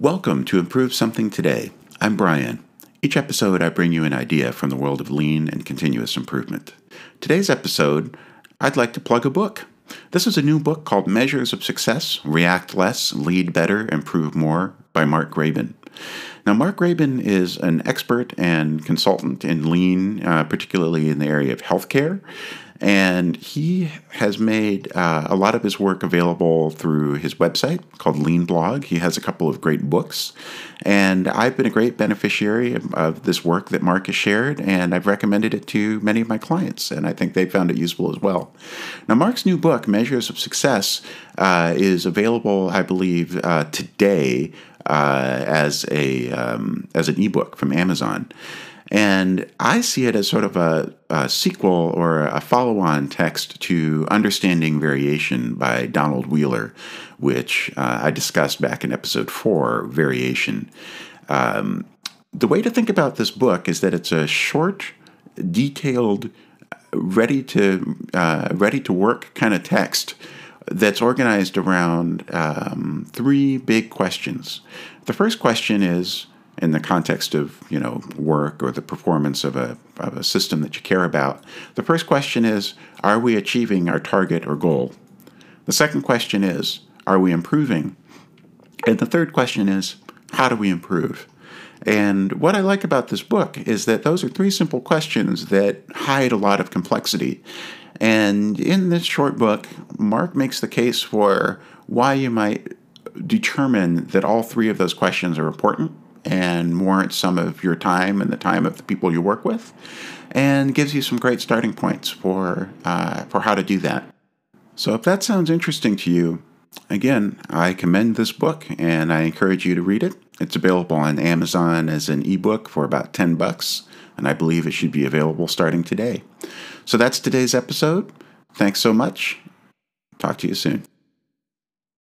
Welcome to Improve Something Today. I'm Brian. Each episode, I bring you an idea from the world of lean and continuous improvement. Today's episode, I'd like to plug a book. This is a new book called Measures of Success React Less, Lead Better, Improve More by Mark Graban. Now, Mark Graban is an expert and consultant in lean, uh, particularly in the area of healthcare. And he has made uh, a lot of his work available through his website called Lean Blog. He has a couple of great books. And I've been a great beneficiary of, of, this work that Mark has shared, and I've recommended it to many of my clients, and I think they found it useful as well. Now, Mark's new book, Measures of Success, uh, is available, I believe, uh, today uh, as a um, as an ebook from Amazon. And I see it as sort of a, a sequel or a follow on text to Understanding Variation by Donald Wheeler, which uh, I discussed back in episode four Variation. Um, the way to think about this book is that it's a short, detailed, ready to uh, ready to work kind of text that's organized around um, three big questions. The first question is in the context of you know work or the performance of a, of a system that you care about the first question is are we achieving our target or goal? The second question is are we improving? And the third question is how do we improve? And what I like about this book is that those are three simple questions that hide a lot of complexity. And in this short book, Mark makes the case for why you might determine that all three of those questions are important and warrants some of your time and the time of the people you work with, and gives you some great starting points for uh, for how to do that. So if that sounds interesting to you, again, I commend this book and I encourage you to read it. It's available on Amazon as an ebook for about 10 bucks, and I believe it should be available starting today. So that's today's episode. Thanks so much. Talk to you soon.